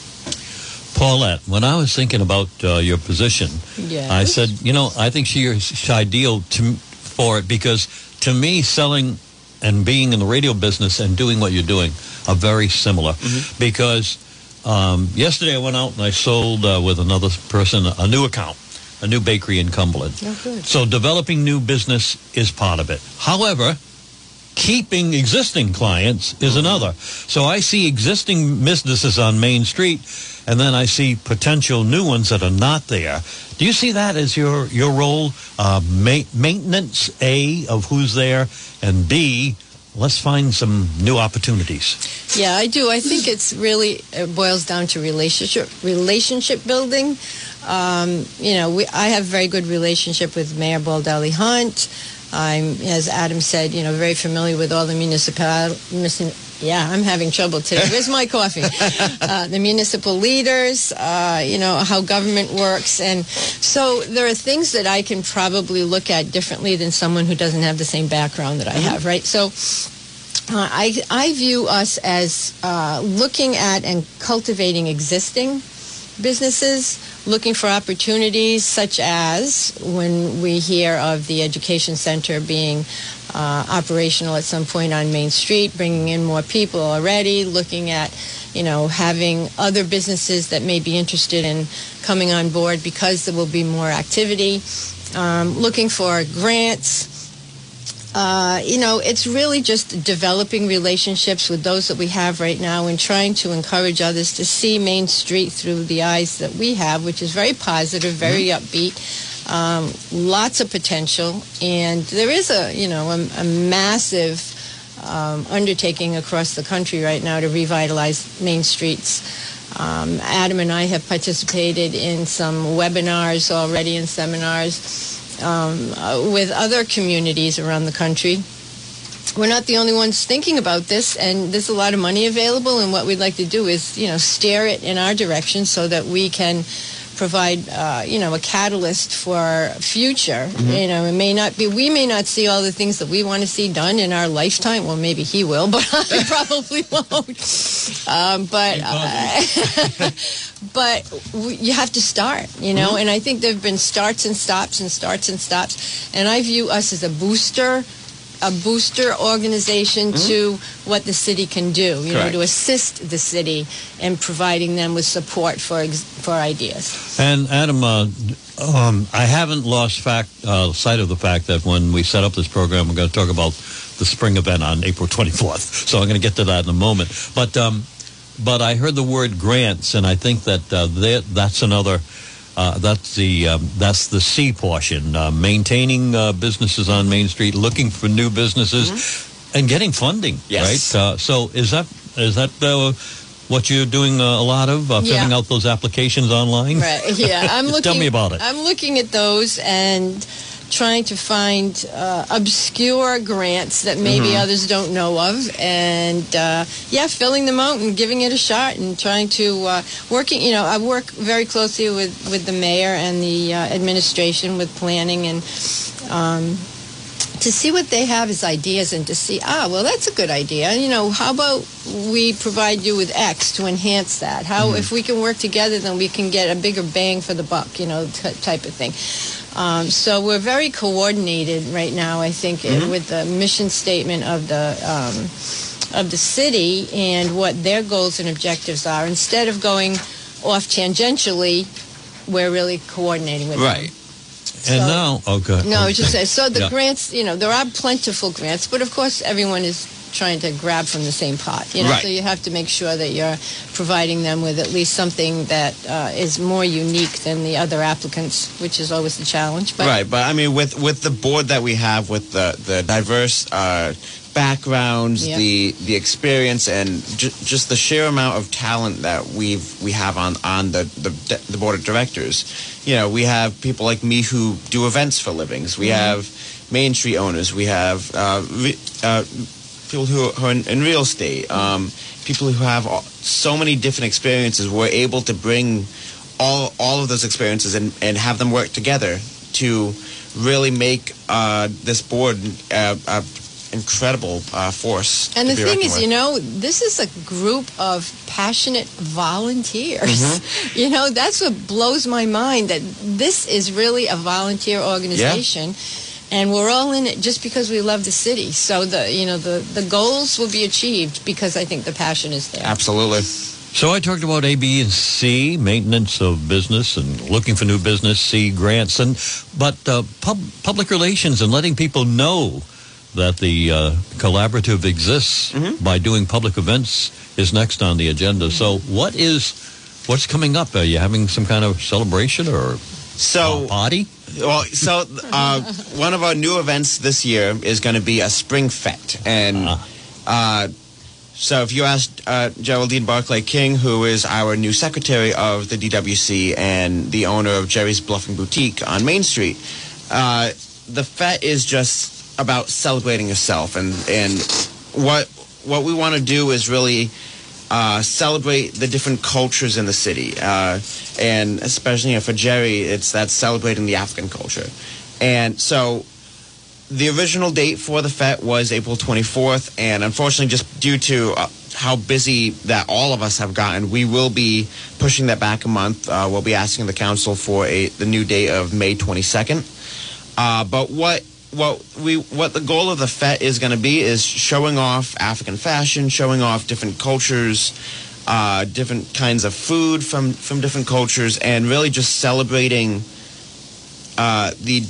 Paulette, when I was thinking about uh, your position,
Yes.
I said, you know, I think she is ideal to, for it because to me, selling and being in the radio business and doing what you're doing are very similar. Because um, yesterday I went out and I sold uh, with another person a new account, a new bakery in Cumberland.
Oh, good.
So developing new business is part of it. However, keeping existing clients is another. So I see existing businesses on Main Street, and then I see potential new ones that are not there. Do you see that as your your role? Uh, ma- maintenance A of who's there, and B, let's find some new opportunities.
Yeah, I do. I think it's really it boils down to relationship relationship building. Um, you know, we, I have very good relationship with Mayor Baldelli Hunt. I'm, as Adam said, you know, very familiar with all the municipal. Yeah, I'm having trouble today. Where's my coffee? uh, the municipal leaders, uh, you know, how government works. And so there are things that I can probably look at differently than someone who doesn't have the same background that I have, right? So uh, I, I view us as uh, looking at and cultivating existing businesses, looking for opportunities such as when we hear of the education center being uh, operational at some point on Main Street, bringing in more people already, looking at, you know, having other businesses that may be interested in coming on board because there will be more activity, um, looking for grants, uh, you know, it's really just developing relationships with those that we have right now and trying to encourage others to see Main Street through the eyes that we have, which is very positive, very upbeat, um, lots of potential, and there is a you know a, a massive um, undertaking across the country right now to revitalize Main Streets. Um, Adam and I have participated in some webinars already and seminars um, uh, with other communities around the country. We're not the only ones thinking about this, and there's a lot of money available. And what we'd like to do is, you know, steer it in our direction so that we can provide, uh, you know, a catalyst for our future. You know, it may not be, we may not see all the things that we want to see done in our lifetime. Well, maybe he will, but I probably won't. Um, but uh, but w- you have to start, you know. And I think there have been starts and stops and starts and stops. And I view us as a booster a booster organization to what the city can do. You know,
Mm-hmm. Correct.
to assist the city in providing them with support for ex- for ideas.
And Adam, uh, um, I haven't lost fact uh, sight of the fact that when we set up this program, we're going to talk about the spring event on April 24th. So I'm going to get to that in a moment. But um, but I heard the word grants, and I think that uh, that that's another. Uh, that's the um, that's the C portion, uh, maintaining uh, businesses on Main Street, looking for new businesses, and getting funding.
Yes.
Right. Uh, so is that is that uh, what you're doing uh, a lot of, uh,
Yeah.
filling out those applications online?
Right. Yeah. I'm looking.
Tell me about it.
I'm looking at those and trying to find uh, obscure grants that maybe
Mm-hmm.
others don't know of, and uh, yeah, filling them out and giving it a shot and trying to uh, working. You know, I work very closely with with the mayor and the uh, administration with planning and. Um, to see what they have as ideas and to see, ah, well, that's a good idea. You know, how about we provide you with X to enhance that? How, if we can work together, then we can get a bigger bang for the buck, you know, t- type of thing. Um, so we're very coordinated right now, I think, uh, with the mission statement of the um, of the city and what their goals and objectives are. Instead of going off tangentially, we're really coordinating with them.
Right. And
So-
now, oh, good.
No, I just saying. So the
Yeah.
grants, you know, there are plentiful grants, but of course, everyone is trying to grab from the same pot. You know,
Right.
so you have to make sure that you're providing them with at least something that uh, is more unique than the other applicants, which is always the challenge. But
right, but I mean, with with the board that we have, with the the diverse uh, backgrounds, the the experience, and ju- just the sheer amount of talent that we've we have on on the, the the board of directors. You know, we have people like me who do events for livings. We have Main Street owners. We have uh, re- uh, people who are in, in real estate. Um, people who have all, so many different experiences. We're able to bring all all of those experiences and, and have them work together to really make uh, this board uh, a incredible uh, force.
And the thing is,
with.
you know, this is a group of passionate volunteers.
Mm-hmm.
You know, that's what blows my mind that this is really a volunteer organization. And we're all in it just because we love the city. So the you know the, the goals will be achieved because I think the passion is there.
absolutely.
So I talked about A, B, and C, maintenance of business and looking for new business, C, grants, and but uh, pub, public relations and letting people know that the uh, collaborative exists by doing public events is next on the agenda. So what is what's coming up? Are you having some kind of celebration or
So
party?
Well, so uh, one of our new events this year is going to be a spring fete, and uh, so if you ask uh, Geraldine Barclay King, who is our new secretary of the DWC and the owner of Jerry's Bluffing Boutique on Main Street, uh, the fete is just about celebrating yourself, and and what what we want to do is really uh, celebrate the different cultures in the city. Uh, and especially you know, for Jerry, it's that celebrating the African culture. And so the original date for the fete was April 24th, and unfortunately, just due to uh, how busy that all of us have gotten, we will be pushing that back a month. Uh, we'll be asking the council for a the new date of May 22nd. Uh, but what what we what the goal of the fete is going to be is showing off African fashion, showing off different cultures, uh, different kinds of food from from different cultures, and really just celebrating uh, the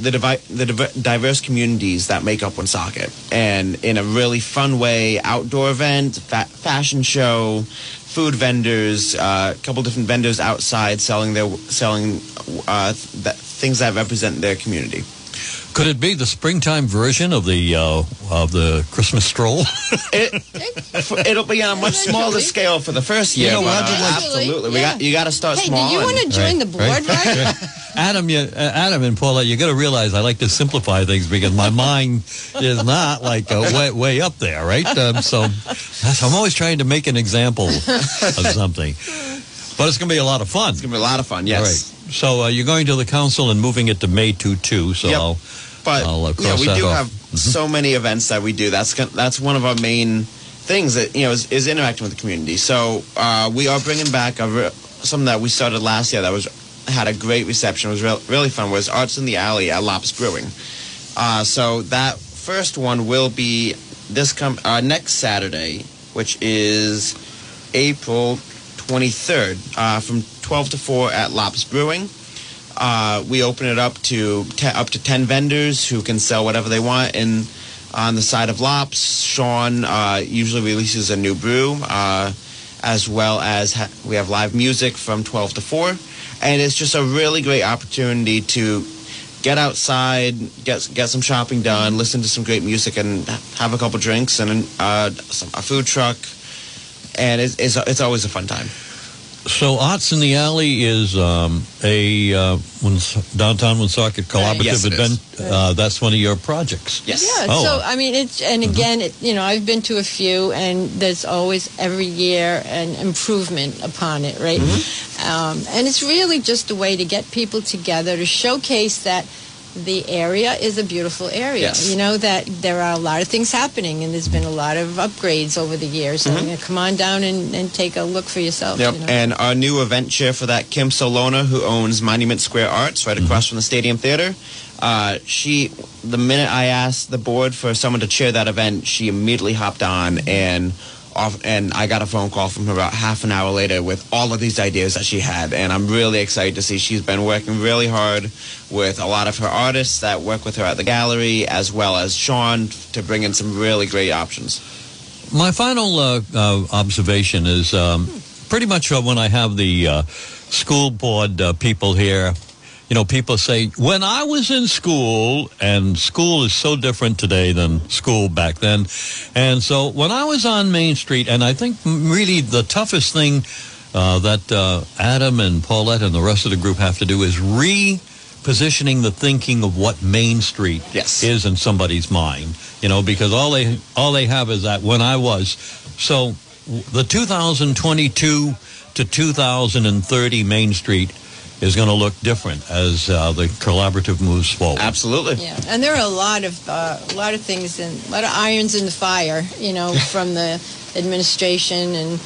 the, divi- the div- diverse communities that make up Woonsocket, and in a really fun way, outdoor event, fa- fashion show, food vendors, uh, a couple different vendors outside selling their selling uh, that, things that represent their community.
Could it be the springtime version of the uh, of the Christmas stroll?
It, it'll be on a much smaller scale for the first year.
You know
but, uh,
Eventually,
absolutely, we
yeah.
got you got to start
Hey, do you want to join the board,
Right,
right?
Adam, you, uh, Adam and Paula, you got to realize I like to simplify things because my mind is not like uh, way, way up there, right? Um, so that's, I'm always trying to make an example of something. But it's going to be a lot of fun.
it's gonna be a lot of fun. Yes.
right. So uh, you're going to the council and moving it to May 2 2. So
Yep.
I'll,
But know, we do have so many events that we do. That's that's one of our main things that you know is, is interacting with the community. So uh, we are bringing back a re- something that we started last year that was had a great reception. It was real, really fun. Was Arts in the Alley at Lops Brewing. Uh, so that first one will be this com- uh, next Saturday, which is April 23rd, uh, from 12 to 4 at Lops Brewing. Uh, we open it up to te- up to 10 vendors who can sell whatever they want. And on the side of Lops, Sean uh, usually releases a new brew, uh, as well as ha- we have live music from 12 to 4. And it's just a really great opportunity to get outside, get get some shopping done, listen to some great music, and have a couple drinks and uh, some, a food truck. And it's, it's, it's always a fun time.
So Arts in the Alley is um, a uh, Wons- downtown Woonsocket collaborative
Yes,
event. Uh, that's one of your projects.
Yes.
Yeah,
Oh.
so I mean, it's and again, it, you know, I've been to a few, and there's always every year an improvement upon it, right? Um, and it's really just a way to get people together to showcase that the area is a beautiful area.
Yes.
You know that there are a lot of things happening, and there's been a lot of upgrades over the years. So, you know, come on down and, and take a look for yourself.
Yep.
you know.
And our new event chair for that, Kim Solona, who owns Monument Square Arts right across from the Stadium Theater. Uh, she, the minute I asked the board for someone to chair that event, she immediately hopped on and off, and I got a phone call from her about half an hour later with all of these ideas that she had, and I'm really excited to see she's been working really hard with a lot of her artists that work with her at the gallery, as well as Sean to bring in some really great options.
My final uh, uh, observation is um, pretty much uh, when I have the uh, school board uh, people here. You know, people say, when I was in school, and school is so different today than school back then. And so when I was on Main Street, and I think really the toughest thing uh, that uh, Adam and Paulette and the rest of the group have to do is repositioning the thinking of what Main Street
Yes.
is in somebody's mind. You know, because all they all they have is that when I was so the 2022 to 2030 Main Street is going to look different as uh, the collaborative moves forward.
Absolutely.
Yeah, and there are a lot of uh, a lot of things and a lot of irons in the fire, you know, from the administration and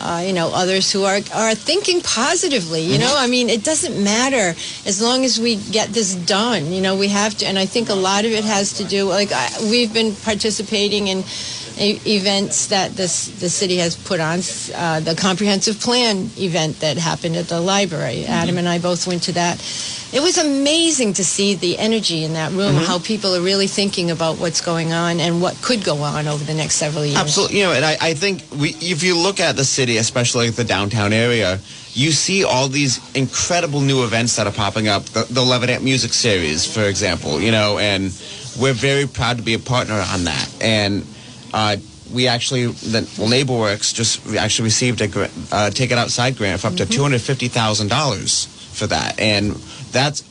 uh, you know others who are are thinking positively. You know, I mean, it doesn't matter as long as we get this done. You know, we have to, and I think a lot of it has to do like I, we've been participating in. Events that this the city has put on, uh, the comprehensive plan event that happened at the library. Adam and I both went to that. It was amazing to see the energy in that room, how people are really thinking about what's going on and what could go on over the next several years.
Absolutely. You know, and I, I think we, if you look at the city, especially the downtown area, you see all these incredible new events that are popping up. The, the Music Series, for example, you know, and we're very proud to be a partner on that. And uh, we actually, the well, NeighborWorks just we actually received a uh, Take It Outside grant for up to $250,000 for that. And that's,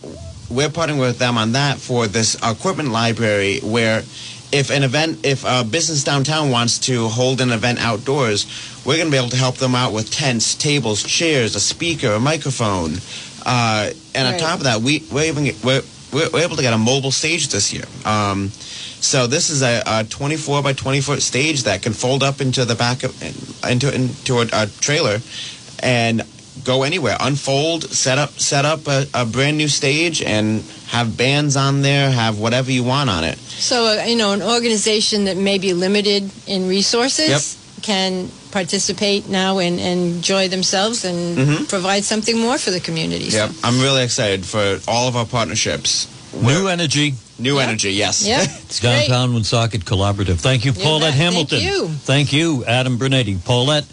we're partnering with them on that for this equipment library where if an event, if a business downtown wants to hold an event outdoors, we're going to be able to help them out with tents, tables, chairs, a speaker, a microphone. Uh, and on top of that, we, we're, even, we're, we're, we're able to get a mobile stage this year. Um, so this is a, a 24 by 20 foot stage that can fold up into the back of into into a, a trailer and go anywhere. Unfold, set up set up a, a brand new stage and have bands on there, have whatever you want on it.
So, uh, you know, an organization that may be limited in resources can participate now and, and enjoy themselves and
Mhm.
provide something more for the community. So-
I'm really excited for all of our partnerships.
New energy,
New energy, yes.
Yeah, it's great.
downtown Woonsocket collaborative. Thank you,
You
Paulette
Hamilton. Thank you.
Thank you, Adam Brunetti. Paulette,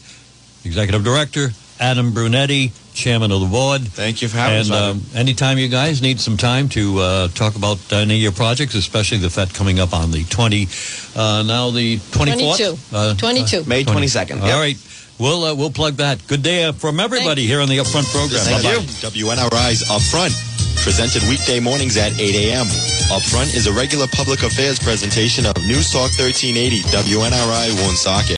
executive director. Adam Brunetti, chairman of the board.
Thank you for having
And
us. Roger.
um, anytime you guys need some time to uh, talk about any of your projects, especially the fete coming up on the 20, uh, now the 24th?
22.
Uh,
22.
May
20.
22nd.
All
Yep.
right. We'll, uh, we'll plug that. Good day uh, from everybody
Thank
here on the Upfront program.
Thank
Bye-bye.
you.
WNRI's Upfront, presented weekday mornings at 8 a.m. Upfront is a regular public affairs presentation of News Talk 1380 WNRI Woonsocket.